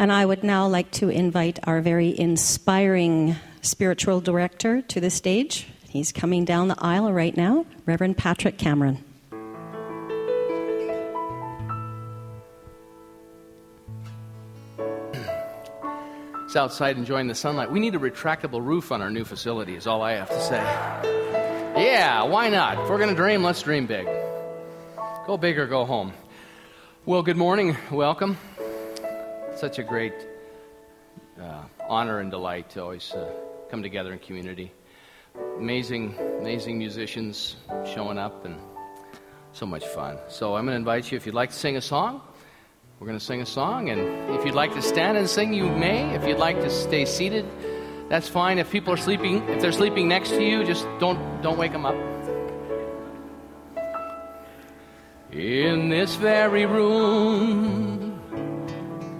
And I would now like to invite our very inspiring spiritual director to the stage. He's coming down the aisle right now, Reverend Patrick Cameron. It's outside enjoying the sunlight. We need a retractable roof on our new facility, is all I have to say. Yeah, why not? If we're going to dream, let's dream big. Go big or go home. Well, good morning. Welcome. Such a great uh, honor and delight to always uh, come together in community. Amazing, amazing musicians showing up and so much fun. So I'm going to invite you, if you'd like to sing a song, we're going to sing a song. And if you'd like to stand and sing, you may. If you'd like to stay seated, that's fine. If people are sleeping, if they're sleeping next to you, just don't, don't wake them up. In this very room,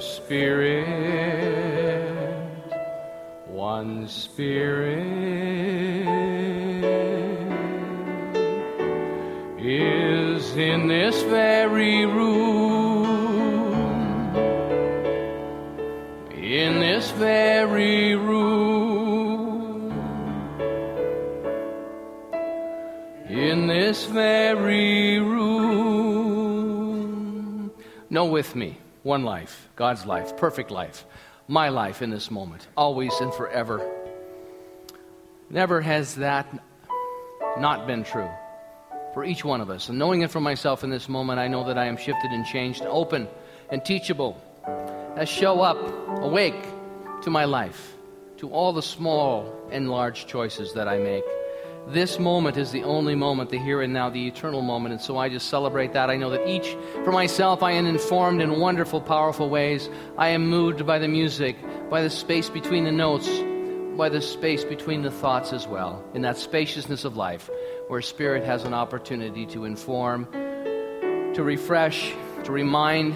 Spirit, one Spirit is in this very room. In this very room. In this very room. Know with me one life, God's life, perfect life, my life in this moment, always and forever. Never has that not been true for each one of us. And knowing it for myself in this moment, I know that I am shifted and changed, open and teachable. I show up awake to my life, to all the small and large choices that I make. This moment is the only moment, the here and now, the eternal moment. And so I just celebrate that. I know that each, for myself, I am informed in wonderful, powerful ways. I am moved by the music, by the space between the notes, by the space between the thoughts as well, in that spaciousness of life where Spirit has an opportunity to inform, to refresh, to remind,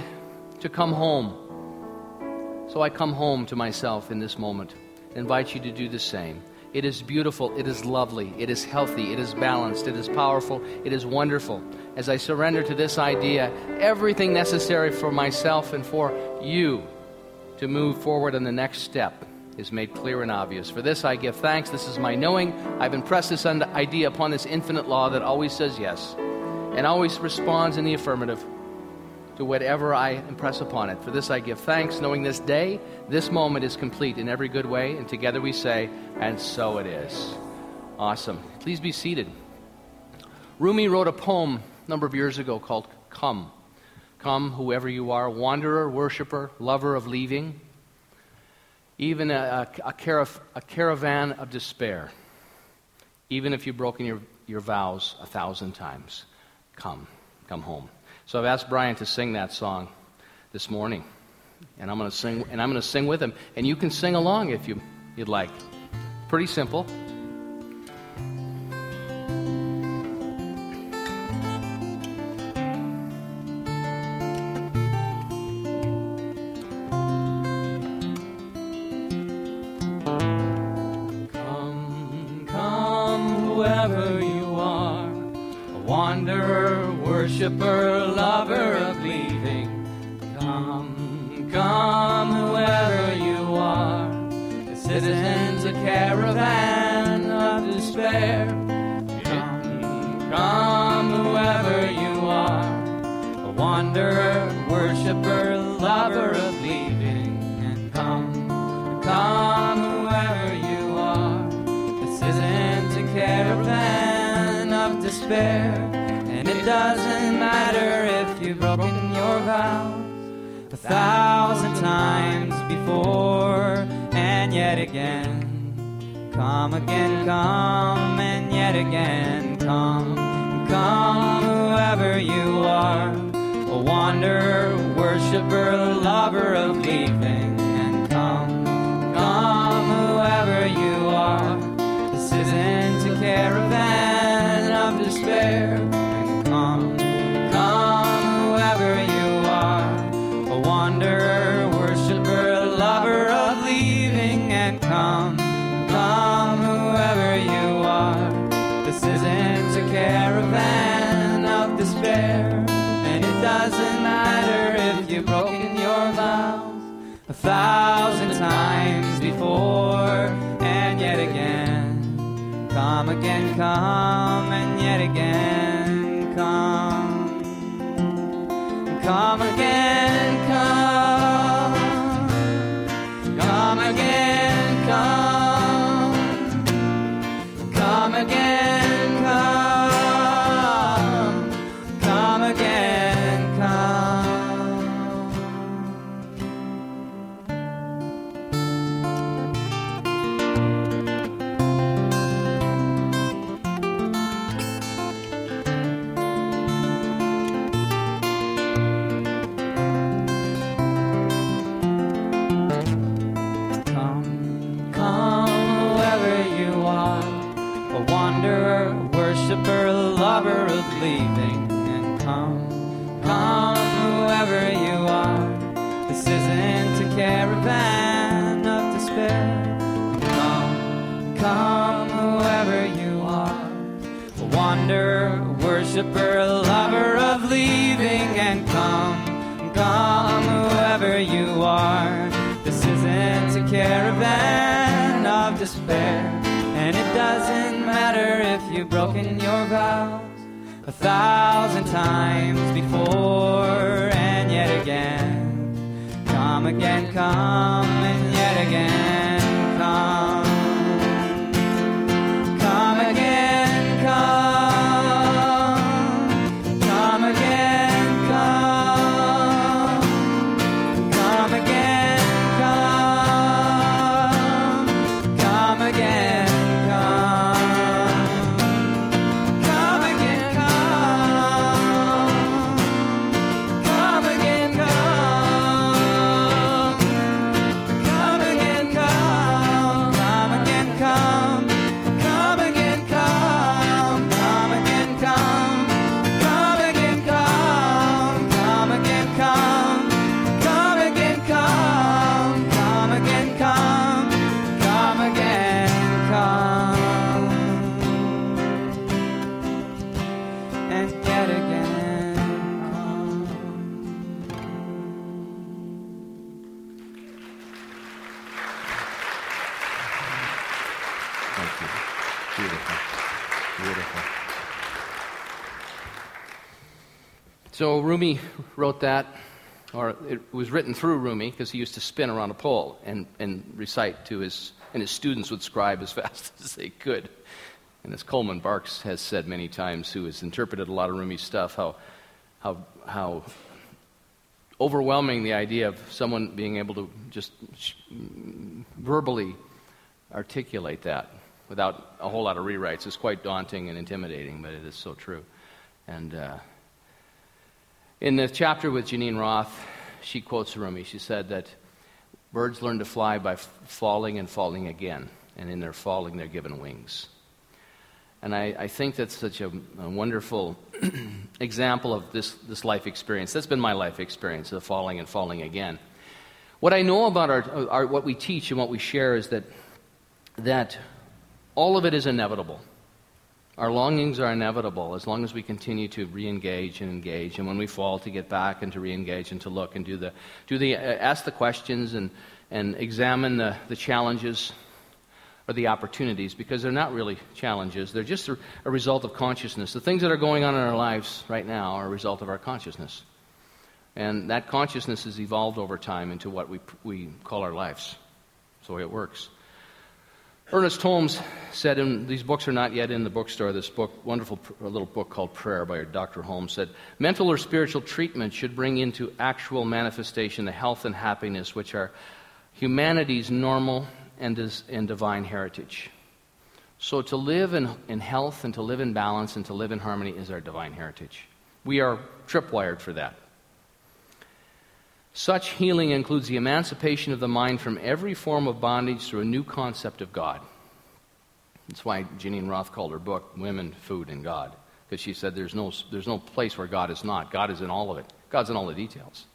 to come home. So I come home to myself in this moment. I invite you to do the same. It is beautiful, it is lovely, it is healthy, it is balanced, it is powerful, it is wonderful. As I surrender to this idea, everything necessary for myself and for you to move forward on the next step is made clear and obvious. For this I give thanks. This is my knowing. I've impressed this idea upon this infinite law that always says yes and always responds in the affirmative to whatever I impress upon it. For this I give thanks, knowing this day, this moment is complete in every good way. And together we say, and so it is. Awesome. Please be seated. Rumi wrote a poem a number of years ago called Come. Come, whoever you are, wanderer, worshiper, lover of leaving even a, a, a, caraf- a caravan of despair, even if you've broken your, your vows a thousand times, come, come home. So I've asked Brian to sing that song this morning, and I'm going to sing, and I'm going to sing with him, and you can sing along if you, you'd like. Pretty simple. Wanderer, worshiper, lover of leaving. And come, come, whoever you are, this isn't a caravan of despair. And it doesn't matter if you've broken your vows a thousand times before and yet again. Come again, come and yet again, come, come, whoever you are, wanderer, worshiper, lover of leaving, and come, come, whoever you are. This isn't a caravan of despair, thousand times before, and yet again, come again, come, come, come, whoever you are. This isn't a caravan of despair. Come, come, whoever you are, a wanderer, a worshiper, a lover of leaving, and come, come, whoever you are. This isn't a caravan of despair, and it doesn't matter if you've broken your vows a thousand times before, and yet again, come again, come, and yet again, So Rumi wrote that, or it was written through Rumi because he used to spin around a pole and, and recite to his, and his students would scribe as fast as they could. And as Coleman Barks has said many times, who has interpreted a lot of Rumi stuff, how, how, how overwhelming the idea of someone being able to just verbally articulate that without a whole lot of rewrites is quite daunting and intimidating, but it is so true. And uh, in the chapter with Geneen Roth, she quotes Rumi. She said that birds learn to fly by falling and falling again, and in their falling, they're given wings. And I, I think that's such a, a wonderful example of this, this life experience. That's been my life experience of falling and falling again. What I know about our, our, what we teach and what we share is that, that all of it is inevitable. Our longings are inevitable as long as we continue to re-engage and engage, and when we fall, to get back and to re-engage and to look and do the, do the uh, ask the questions and, and examine the, the challenges or the opportunities because they're not really challenges. They're just a, a result of consciousness. The things that are going on in our lives right now are a result of our consciousness. And that consciousness has evolved over time into what we, we call our lives. That's the way it works. Ernest Holmes said, and these books are not yet in the bookstore, this book, wonderful pr- little book called Prayer by Dr. Holmes, said, mental or spiritual treatment should bring into actual manifestation the health and happiness which are humanity's normal and, and divine heritage. So to live in, in health and to live in balance and to live in harmony is our divine heritage. We are tripwired for that. Such healing includes the emancipation of the mind from every form of bondage through a new concept of God. That's why Geneen Roth called her book Women, Food, and God, because she said there's no, there's no place where God is not. God is in all of it, God's in all the details.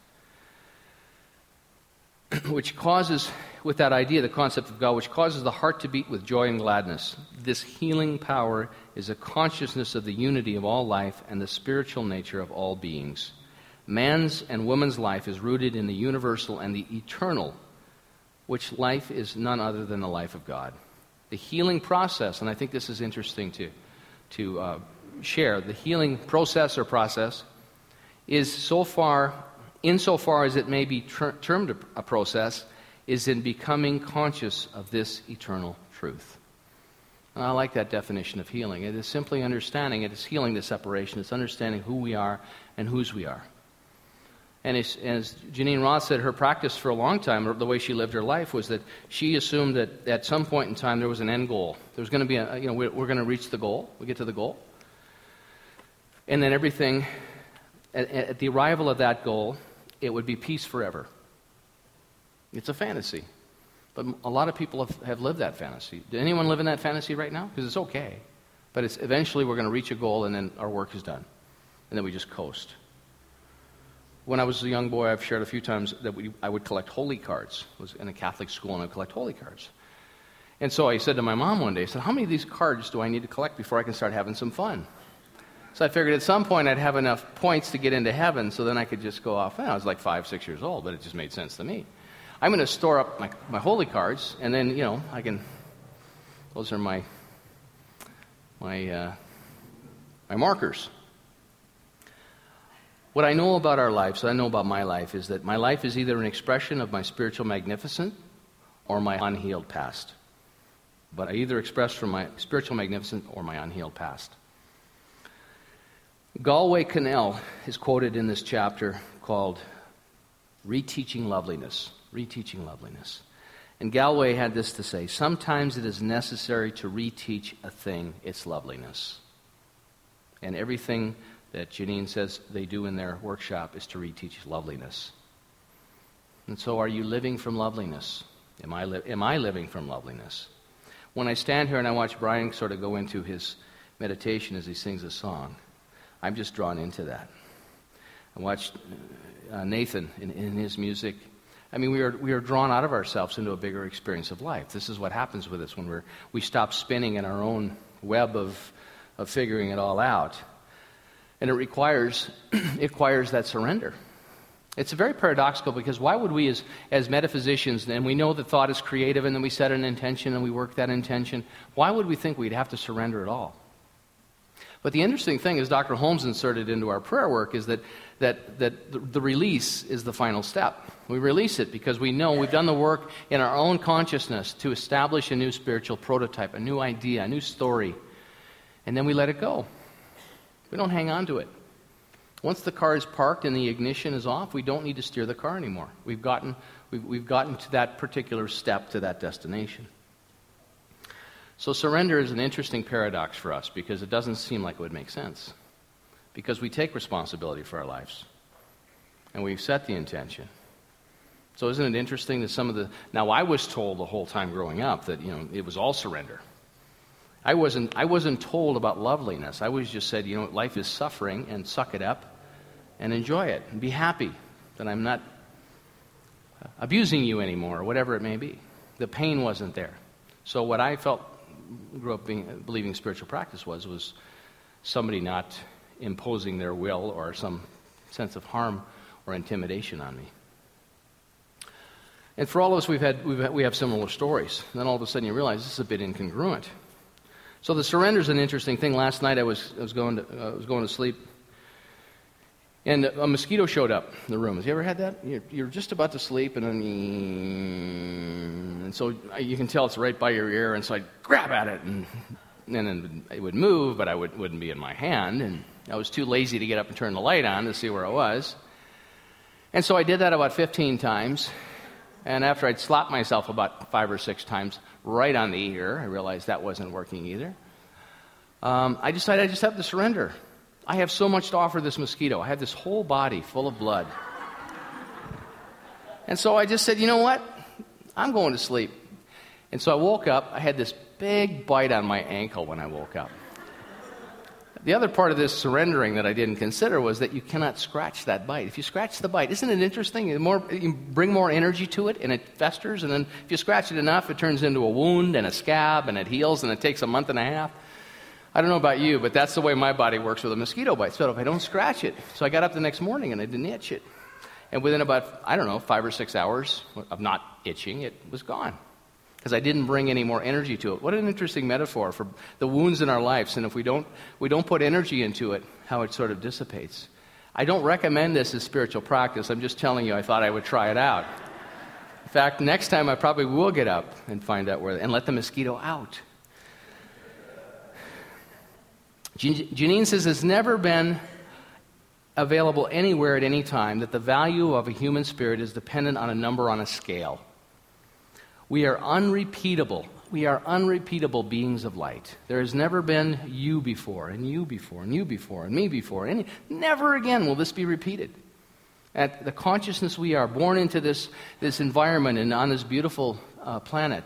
which causes, with that idea, the concept of God, which causes the heart to beat with joy and gladness. This healing power is a consciousness of the unity of all life and the spiritual nature of all beings. Man's and woman's life is rooted in the universal and the eternal, which life is none other than the life of God. The healing process, and I think this is interesting to, to uh, share, the healing process or process is so far insofar as it may be ter- termed a, process, is in becoming conscious of this eternal truth. And I like that definition of healing. It is simply understanding, it is healing the separation, it's understanding who we are and whose we are. And as, as Geneen Roth said, her practice for a long time, the way she lived her life, was that she assumed that at some point in time there was an end goal. There was going to be a, you know, we're, we're going to reach the goal. We get to the goal. And then everything, at, at the arrival of that goal, it would be peace forever. It's a fantasy. But a lot of people have, have lived that fantasy. Did anyone live in that fantasy right now? Because it's okay. But it's, eventually we're going to reach a goal and then our work is done. And then we just coast. When I was a young boy, I've shared a few times that we, I would collect holy cards. I was in a Catholic school and I would collect holy cards. And so I said to my mom one day, I said, How many of these cards do I need to collect before I can start having some fun? So I figured at some point I'd have enough points to get into heaven so then I could just go off. I was like five, six years old, but it just made sense to me. I'm going to store up my, my holy cards, and then, you know, I can, those are my, my, uh, my markers. What I know about our lives, what I know about my life, is that my life is either an expression of my spiritual magnificence or my unhealed past. But I either express from my spiritual magnificence or my unhealed past. Galway Kinnell is quoted in this chapter called Reteaching Loveliness. Reteaching Loveliness. And Galway had this to say Sometimes it is necessary to reteach a thing its loveliness. And everything that Geneen says they do in their workshop is to reteach loveliness. And so, are you living from loveliness? Am I, li- am I living from loveliness? When I stand here and I watch Brian sort of go into his meditation as he sings a song, I'm just drawn into that. I watched uh, Nathan in, in his music. I mean, we are, we are drawn out of ourselves into a bigger experience of life. This is what happens with us when we're, we stop spinning in our own web of, of figuring it all out. And it requires, it requires that surrender. It's very paradoxical because why would we, as, as metaphysicians, and we know that thought is creative and then we set an intention and we work that intention, why would we think we'd have to surrender at all? But the interesting thing, is, Dr. Holmes inserted into our prayer work, is that, that, that the, the release is the final step. We release it because we know we've done the work in our own consciousness to establish a new spiritual prototype, a new idea, a new story. And then we let it go. We don't hang on to it. Once the car is parked and the ignition is off, we don't need to steer the car anymore. We've gotten, we've, we've gotten to that particular step to that destination. So surrender is an interesting paradox for us because it doesn't seem like it would make sense. Because we take responsibility for our lives and we've set the intention. So isn't it interesting that some of the now I was told the whole time growing up that you know it was all surrender. I wasn't I wasn't told about loveliness. I was just said, you know, life is suffering and suck it up and enjoy it and be happy that I'm not abusing you anymore or whatever it may be. The pain wasn't there. So what I felt grew up being, believing spiritual practice was was somebody not imposing their will or some sense of harm or intimidation on me. And for all of us, we've had, we've had, we have similar stories. And then all of a sudden you realize this is a bit incongruent. So the surrender is an interesting thing. Last night I was, I was, going, to, uh, I was going to sleep, and a mosquito showed up in the room. Have you ever had that? You're, you're just about to sleep, and then and so you can tell it's right by your ear, and so I'd grab at it, and, and then it would move, but I would, wouldn't be in my hand, and I was too lazy to get up and turn the light on to see where I was. And so I did that about 15 times, and after I'd slapped myself about five or six times right on the ear, I realized that wasn't working either. Um, I decided I just have to surrender. I have so much to offer this mosquito. I have this whole body full of blood. And so I just said, you know what? I'm going to sleep. And so I woke up. I had this big bite on my ankle when I woke up. The other part of this surrendering that I didn't consider was that you cannot scratch that bite. If you scratch the bite, isn't it interesting? The more, you bring more energy to it and it festers, and then if you scratch it enough, it turns into a wound and a scab and it heals and it takes a month and a half. I don't know about you, but that's the way my body works with a mosquito bite. So if I don't scratch it, so I got up the next morning and I didn't itch it. And within about, I don't know, five or six hours of not itching, it was gone because I didn't bring any more energy to it. What an interesting metaphor for the wounds in our lives. And if we don't, we don't put energy into it, how it sort of dissipates. I don't recommend this as spiritual practice. I'm just telling you, I thought I would try it out. In fact, next time I probably will get up and find out where, and let the mosquito out. Geneen says it's never been available anywhere at any time that the value of a human spirit is dependent on a number on a scale. We are unrepeatable. We are unrepeatable beings of light. There has never been you before, and you before, and you before, and me before. And never again will this be repeated. At the consciousness we are, born into this, this environment and on this beautiful uh, planet,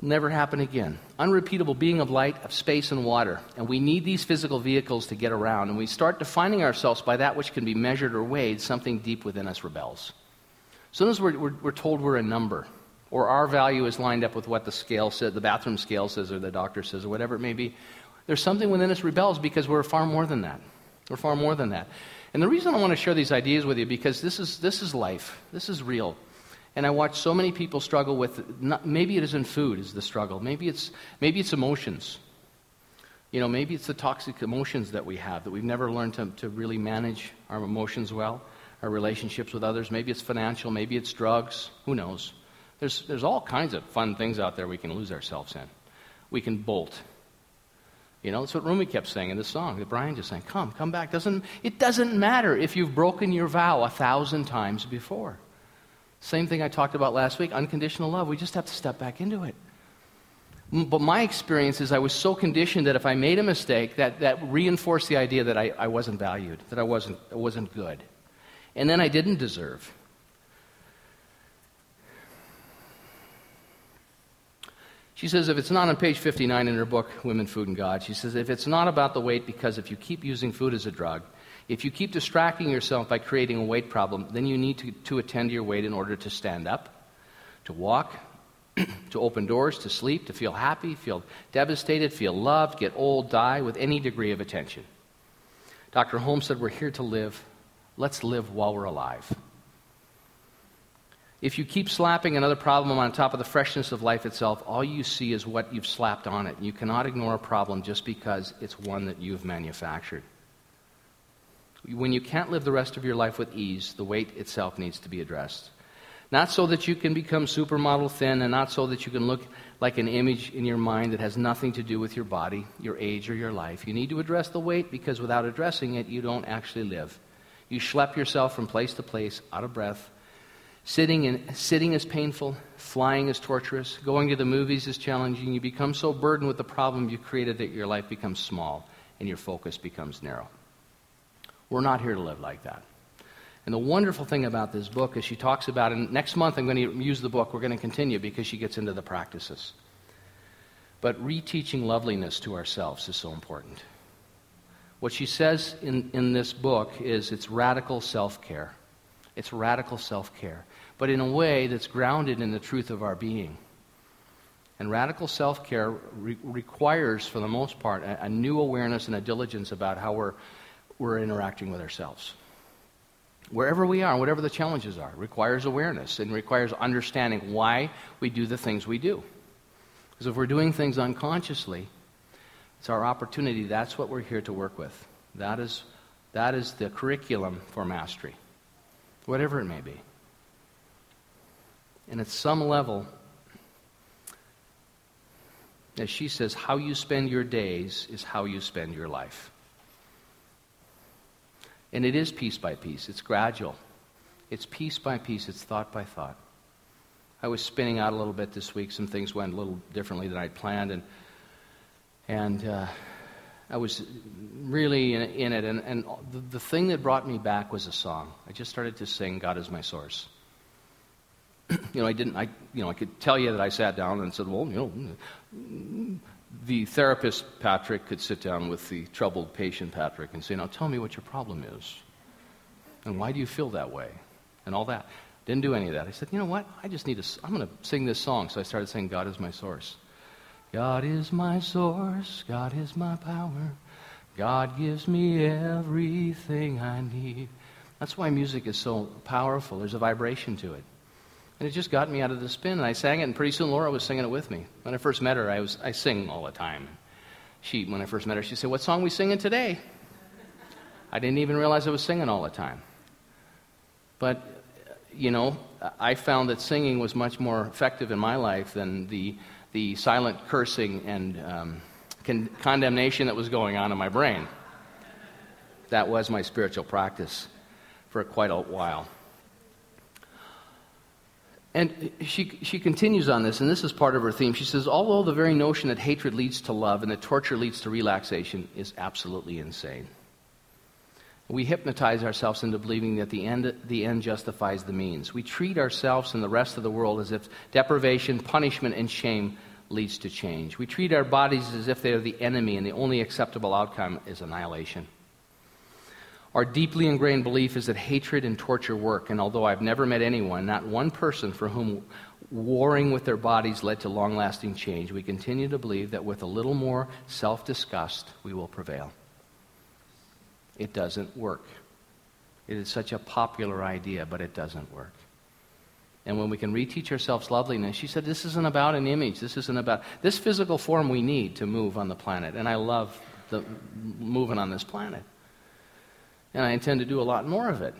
never happen again. Unrepeatable being of light, of space, and water. And we need these physical vehicles to get around. And we start defining ourselves by that which can be measured or weighed, something deep within us rebels. As we're, we're, we're, told we're a number, or our value is lined up with what the scale says, the bathroom scale says, or the doctor says, or whatever it may be, there's something within us rebels because we're far more than that. We're far more than that. And the reason I want to share these ideas with you because this is this is life. This is real. And I watch so many people struggle with not, maybe it isn't food is the struggle. Maybe it's maybe it's emotions. You know, maybe it's the toxic emotions that we have that we've never learned to, to really manage our emotions well our relationships with others. Maybe it's financial, maybe it's drugs. Who knows? There's, there's all kinds of fun things out there we can lose ourselves in. We can bolt. You know, that's what Rumi kept saying in the song that Brian just sang. Come, come back. Doesn't, it doesn't matter if you've broken your vow a thousand times before. Same thing I talked about last week unconditional love. We just have to step back into it. But my experience is I was so conditioned that if I made a mistake, that, that reinforced the idea that I, I wasn't valued, that I wasn't, I wasn't good and then I didn't deserve. She says, if it's not on page 59 in her book, Women, Food, and God, she says, if it's not about the weight, because if you keep using food as a drug, if you keep distracting yourself by creating a weight problem, then you need to, to attend to your weight in order to stand up, to walk, to open doors, to sleep, to feel happy, feel devastated, feel loved, get old, die with any degree of attention. Dr. Holmes said, We're here to live, Let's live while we're alive. If you keep slapping another problem on top of the freshness of life itself, all you see is what you've slapped on it. You cannot ignore a problem just because it's one that you've manufactured. When you can't live the rest of your life with ease, the weight itself needs to be addressed. Not so that you can become supermodel thin, and not so that you can look like an image in your mind that has nothing to do with your body, your age, or your life. You need to address the weight because without addressing it, you don't actually live. You schlep yourself from place to place, out of breath. Sitting, in, sitting is painful. Flying is torturous. Going to the movies is challenging. You become so burdened with the problem you created that your life becomes small and your focus becomes narrow. We're not here to live like that. And the wonderful thing about this book is she talks about, and next month I'm going to use the book, we're going to continue because she gets into the practices. But reteaching loveliness to ourselves is so important. What she says in, in this book is it's radical self care. It's radical self care, but in a way that's grounded in the truth of our being. And radical self care re- requires, for the most part, a, a, new awareness and a diligence about how we're, we're interacting with ourselves. Wherever we are, whatever the challenges are, requires awareness and requires understanding why we do the things we do. Because if we're doing things unconsciously, it's our opportunity. That's what we're here to work with. That is, that is the curriculum for mastery, whatever it may be. And at some level, as she says, how you spend your days is how you spend your life. And it is piece by piece, it's gradual. It's piece by piece, it's thought by thought. I was spinning out a little bit this week. Some things went a little differently than I'd planned. And and uh, I was really in, in it, and, and the, the thing that brought me back was a song. I just started to sing "God is my source." you know, I didn't. I you know I could tell you that I sat down and said, "Well, you know." The therapist Patrick could sit down with the troubled patient Patrick and say, Now tell me what your problem is. And why do you feel that way? And all that. Didn't do any of that. I said, You know what? I just need to, I'm going to sing this song. So I started saying, God is my source. God is my source. God is my power. God gives me everything I need. That's why music is so powerful. There's a vibration to it. And it just got me out of the spin. And I sang it, and pretty soon Laura was singing it with me. When I first met her, I, was, I sing all the time. She, when I first met her, she said, What song we singing today? I didn't even realize I was singing all the time. But, you know, I found that singing was much more effective in my life than the, the silent cursing and um, con- condemnation that was going on in my brain. That was my spiritual practice for quite a while. And she, she continues on this, and this is part of her theme. She says, Although the very notion that hatred leads to love and that torture leads to relaxation is absolutely insane. We hypnotize ourselves into believing that the end, the end justifies the means. We treat ourselves and the rest of the world as if deprivation, punishment, and shame leads to change. We treat our bodies as if they are the enemy, and the only acceptable outcome is annihilation. Our deeply ingrained belief is that hatred and torture work, and although I've never met anyone, not one person for whom warring with their bodies led to long lasting change, we continue to believe that with a little more self disgust, we will prevail. It doesn't work. It is such a popular idea, but it doesn't work. And when we can reteach ourselves loveliness, she said, This isn't about an image. This isn't about this physical form we need to move on the planet. And I love the moving on this planet. And I intend to do a lot more of it.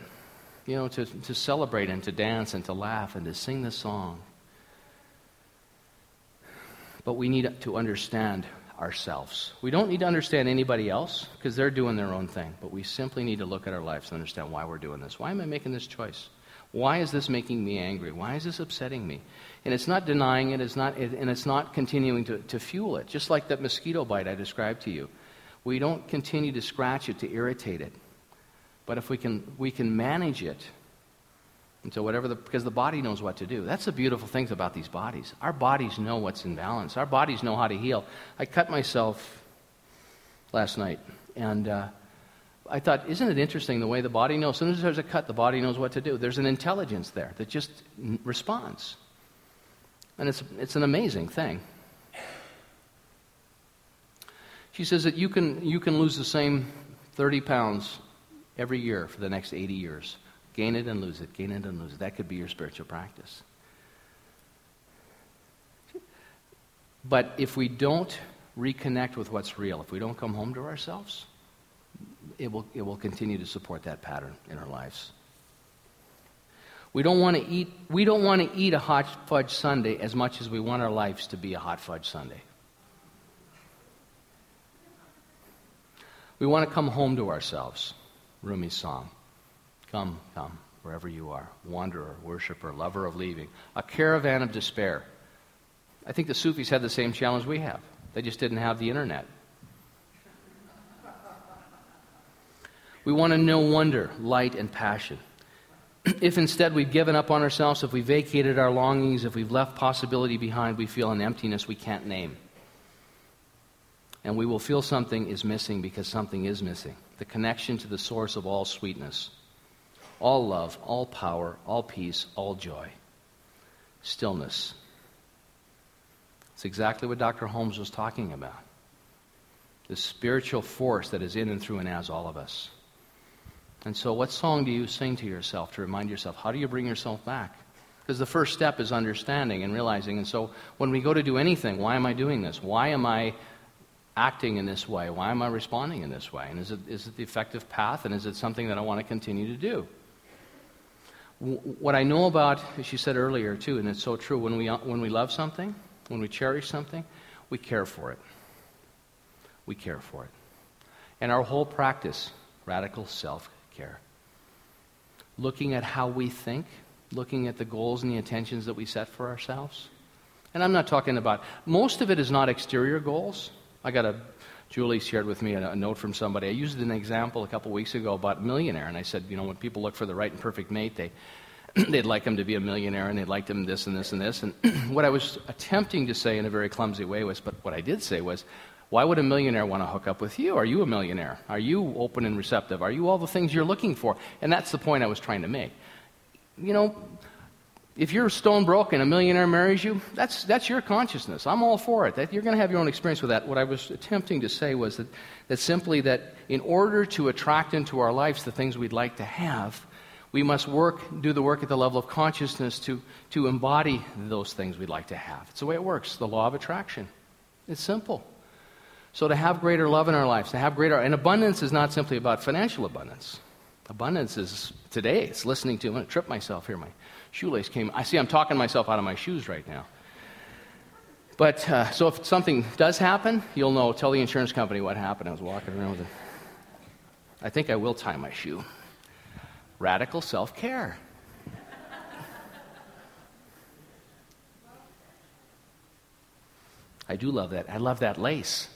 You know, to, to celebrate and to dance and to laugh and to sing the song. But we need to understand ourselves. We don't need to understand anybody else because they're doing their own thing. But we simply need to look at our lives and understand why we're doing this. Why am I making this choice? Why is this making me angry? Why is this upsetting me? And it's not denying it, it's not, and it's not continuing to, to fuel it. Just like that mosquito bite I described to you. We don't continue to scratch it to irritate it. But if we can, we can manage it until whatever the, because the body knows what to do. That's the beautiful things about these bodies. Our bodies know what's in balance. Our bodies know how to heal. I cut myself last night, and uh, I thought, isn't it interesting the way the body knows? As soon as there's a cut, the body knows what to do. There's an intelligence there that just responds. And it's, it's an amazing thing. She says that you can, you can lose the same 30 pounds every year for the next 80 years. Gain it and lose it, gain it and lose it. That could be your spiritual practice. But if we don't reconnect with what's real, if we don't come home to ourselves, it will, it will continue to support that pattern in our lives. We don't want to eat we don't want to eat a hot fudge sundae as much as we want our lives to be a hot fudge sundae. We want to come home to ourselves. Rumi's song. Come, come, wherever you are, wanderer, worshiper, lover of leaving, a caravan of despair. I think the Sufis had the same challenge we have. They just didn't have the internet. We want to know wonder, light, and passion. if instead we've given up on ourselves, if we vacated our longings, if we've left possibility behind, we feel an emptiness we can't name. And we will feel something is missing because something is missing the connection to the source of all sweetness, all love, all power, all peace, all joy. Stillness. It's exactly what Dr. Holmes was talking about. The spiritual force that is in and through and as all of us. And so, what song do you sing to yourself to remind yourself? How do you bring yourself back? Because the first step is understanding and realizing. And so, when we go to do anything, why am I doing this? Why am I acting in this way? Why am I responding in this way? And is it, is it the effective path? And is it something that I want to continue to do? What I know about, as you said earlier too, and it's so true, when we, when we love something, when we cherish something, we care for it. We care for it. And our whole practice, radical self care. Looking at how we think, looking at the goals and the intentions that we set for ourselves. And I'm not talking about, most of it is not exterior goals. I got to Julie shared with me a, a, note from somebody. I used an example a couple weeks ago about a millionaire, and I said, you know, when people look for the right and perfect mate, they they'd like him to be a millionaire, and they'd like him this and this and this. And what I was attempting to say in a very clumsy way was, but what I did say was, why would a millionaire want to hook up with you? Are you a millionaire? Are you open and receptive? Are you all the things you're looking for? And that's the point I was trying to make. You know, if you're stone broke and a millionaire marries you, that's, that's your consciousness. I'm all for it. That, you're going to have your own experience with that. What I was attempting to say was that, that simply that in order to attract into our lives the things we'd like to have, we must work, do the work at the level of consciousness to, to embody those things we'd like to have. It's the way it works, the law of attraction. It's simple. So, to have greater love in our lives, to have greater, and abundance is not simply about financial abundance. Abundance is today, it's listening to, I'm going to trip myself here. My shoelace came. I see I'm talking myself out of my shoes right now. But, uh, so if something does happen, you'll know. Tell the insurance company what happened. I was walking around with it. I think I will tie my shoe. Radical self care. I do love that. I love that lace.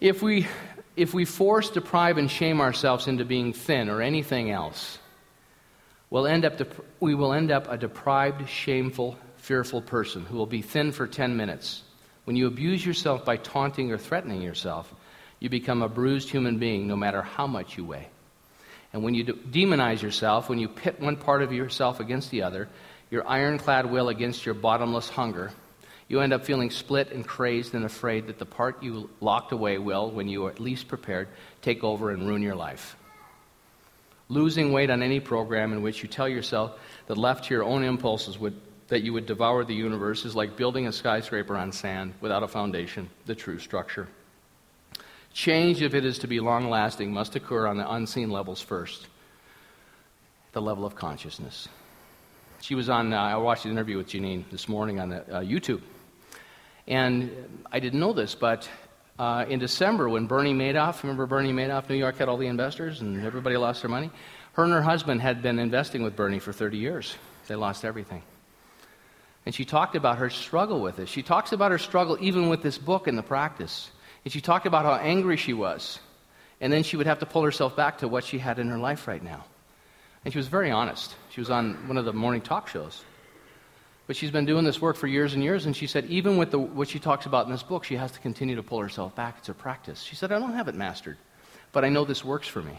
If we, if we force, deprive, and shame ourselves into being thin or anything else, we'll end up dep- we will end up a deprived, shameful, fearful person who will be thin for 10 minutes. When you abuse yourself by taunting or threatening yourself, you become a bruised human being no matter how much you weigh. And when you de- demonize yourself, when you pit one part of yourself against the other, your ironclad will against your bottomless hunger, you end up feeling split and crazed and afraid that the part you locked away will, when you are at least prepared, take over and ruin your life. Losing weight on any program in which you tell yourself that left to your own impulses would, that you would devour the universe is like building a skyscraper on sand without a foundation, the true structure. Change, if it is to be long lasting, must occur on the unseen levels first the level of consciousness. She was on, uh, I watched an interview with Geneen this morning on the, uh, YouTube. And I didn't know this, but uh, in December, when Bernie Madoff, remember Bernie Madoff, New York had all the investors and everybody lost their money? Her and her husband had been investing with Bernie for 30 years. They lost everything. And she talked about her struggle with it. She talks about her struggle even with this book and the practice. And she talked about how angry she was. And then she would have to pull herself back to what she had in her life right now. And she was very honest. She was on one of the morning talk shows. But she's been doing this work for years and years, and she said, even with the, what she talks about in this book, she has to continue to pull herself back. It's a practice. She said, I don't have it mastered, but I know this works for me.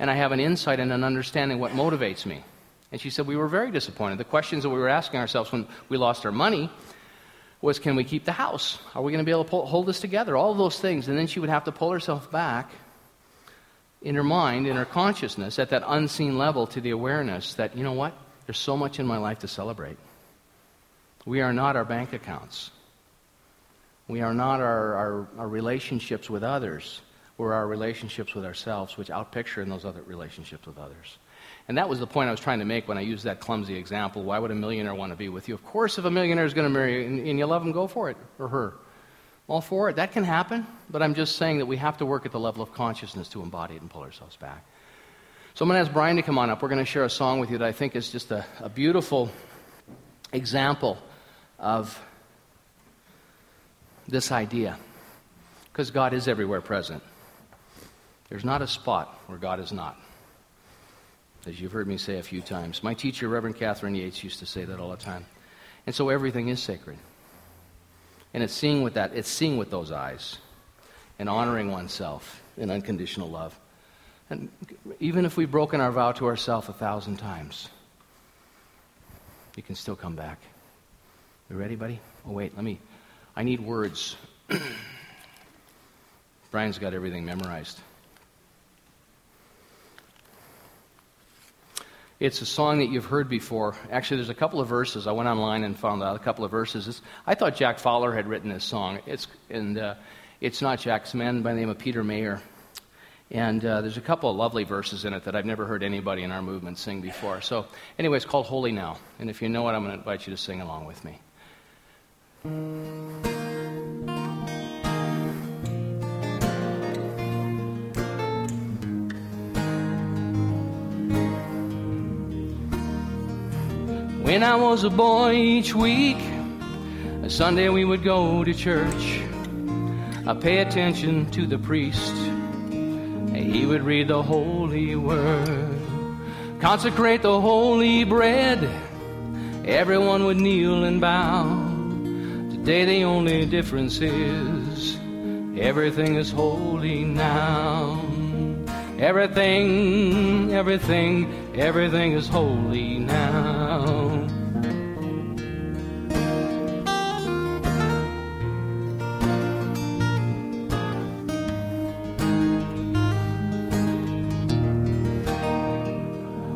And I have an insight and an understanding what motivates me. And she said, We were very disappointed. The questions that we were asking ourselves when we lost our money was, Can we keep the house? Are we going to be able to pull, hold this together? All those things. And then she would have to pull herself back in her mind, in her consciousness, at that unseen level to the awareness that, you know what? There's so much in my life to celebrate. We are not our bank accounts. We are not our, our, our, relationships with others. We're our relationships with ourselves, which outpicture in those other relationships with others. And that was the point I was trying to make when I used that clumsy example. Why would a millionaire want to be with you? Of course, if a millionaire is going to marry you and, and you love him, go for it, or her. All for it. That can happen, but I'm just saying that we have to work at the level of consciousness to embody it and pull ourselves back. So I'm going to ask Brian to come on up. We're going to share a song with you that I think is just a, a beautiful example of this idea. Because God is everywhere present. There's not a spot where God is not. As you've heard me say a few times. My teacher, Reverend Catherine Yates, used to say that all the time. And so everything is sacred. And it's seeing with that, it's seeing with those eyes and honoring oneself in unconditional love. And even if we've broken our vow to ourselves a thousand times, you can still come back. You ready, buddy? Oh, wait, let me. I need words. Brian's got everything memorized. It's a song that you've heard before. Actually, there's a couple of verses. I went online and found out a couple of verses. It's, I thought Jack Fowler had written this song. It's, and uh, it's not Jack. It's a man by the name of Peter Mayer. And uh, there's a couple of lovely verses in it that I've never heard anybody in our movement sing before. So, anyway, it's called Holy Now. And if you know it, I'm going to invite you to sing along with me. When I was a boy each week, a Sunday we would go to church. I pay attention to the priest. He would read the holy word, consecrate the holy bread. Everyone would kneel and bow. Today, the only difference is everything is holy now. Everything, everything, everything is holy now.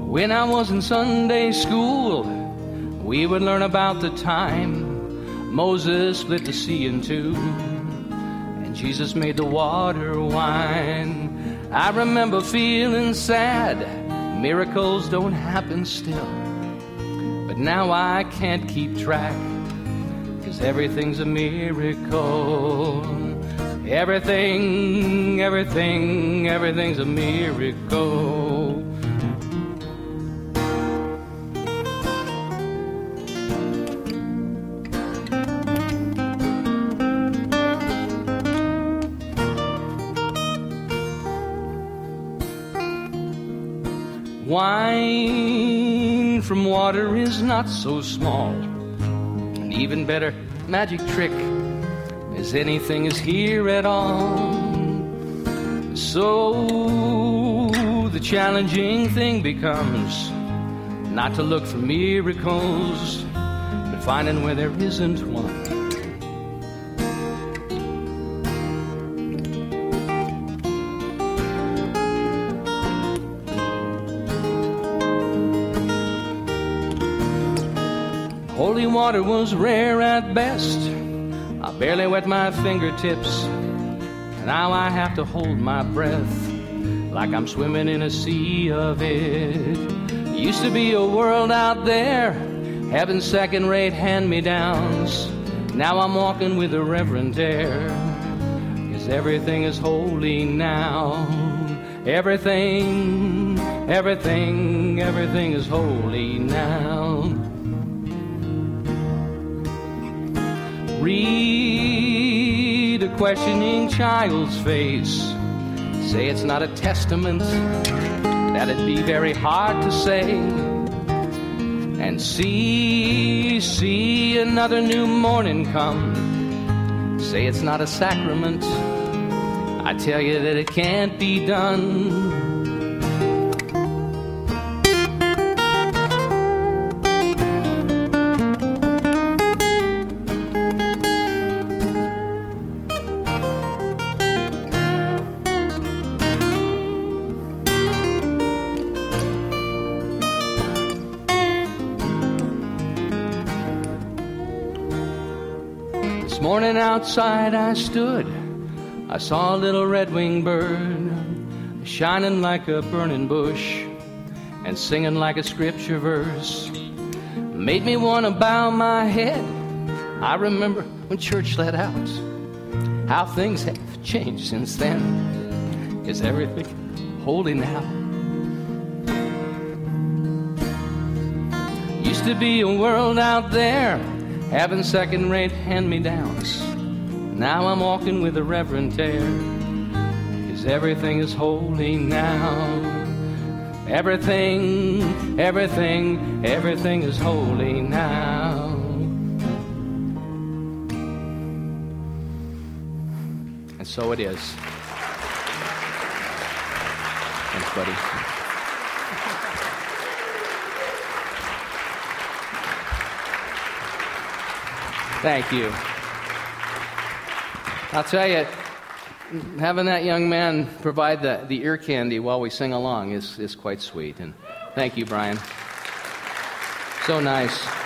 When I was in Sunday school, we would learn about the time Moses split the sea in two, and Jesus made the water wine. I remember feeling sad, miracles don't happen still. But now I can't keep track, cause everything's a miracle. Everything, everything, everything's a miracle. Wine from water is not so small. An even better magic trick is anything is here at all. So the challenging thing becomes not to look for miracles, but finding where there isn't one. Water was rare at best. I barely wet my fingertips. And now I have to hold my breath like I'm swimming in a sea of it. Used to be a world out there, having second rate hand me downs. Now I'm walking with a reverent air. Cause everything is holy now. Everything, everything, everything is holy now. Read a questioning child's face. Say it's not a testament, that'd be very hard to say. And see, see another new morning come. Say it's not a sacrament, I tell you that it can't be done. Outside I stood, I saw a little red-winged bird shining like a burning bush and singing like a scripture verse. Made me want to bow my head. I remember when church let out, how things have changed since then. Is everything holy now? Used to be a world out there having second rate hand me downs. Now I'm walking with a reverent air. Cause everything is holy now. Everything, everything, everything is holy now. And so it is. Thanks, buddy. Thank you. I'll tell you, having that young man provide the, the ear candy while we sing along is, is quite sweet. And thank you, Brian. So nice.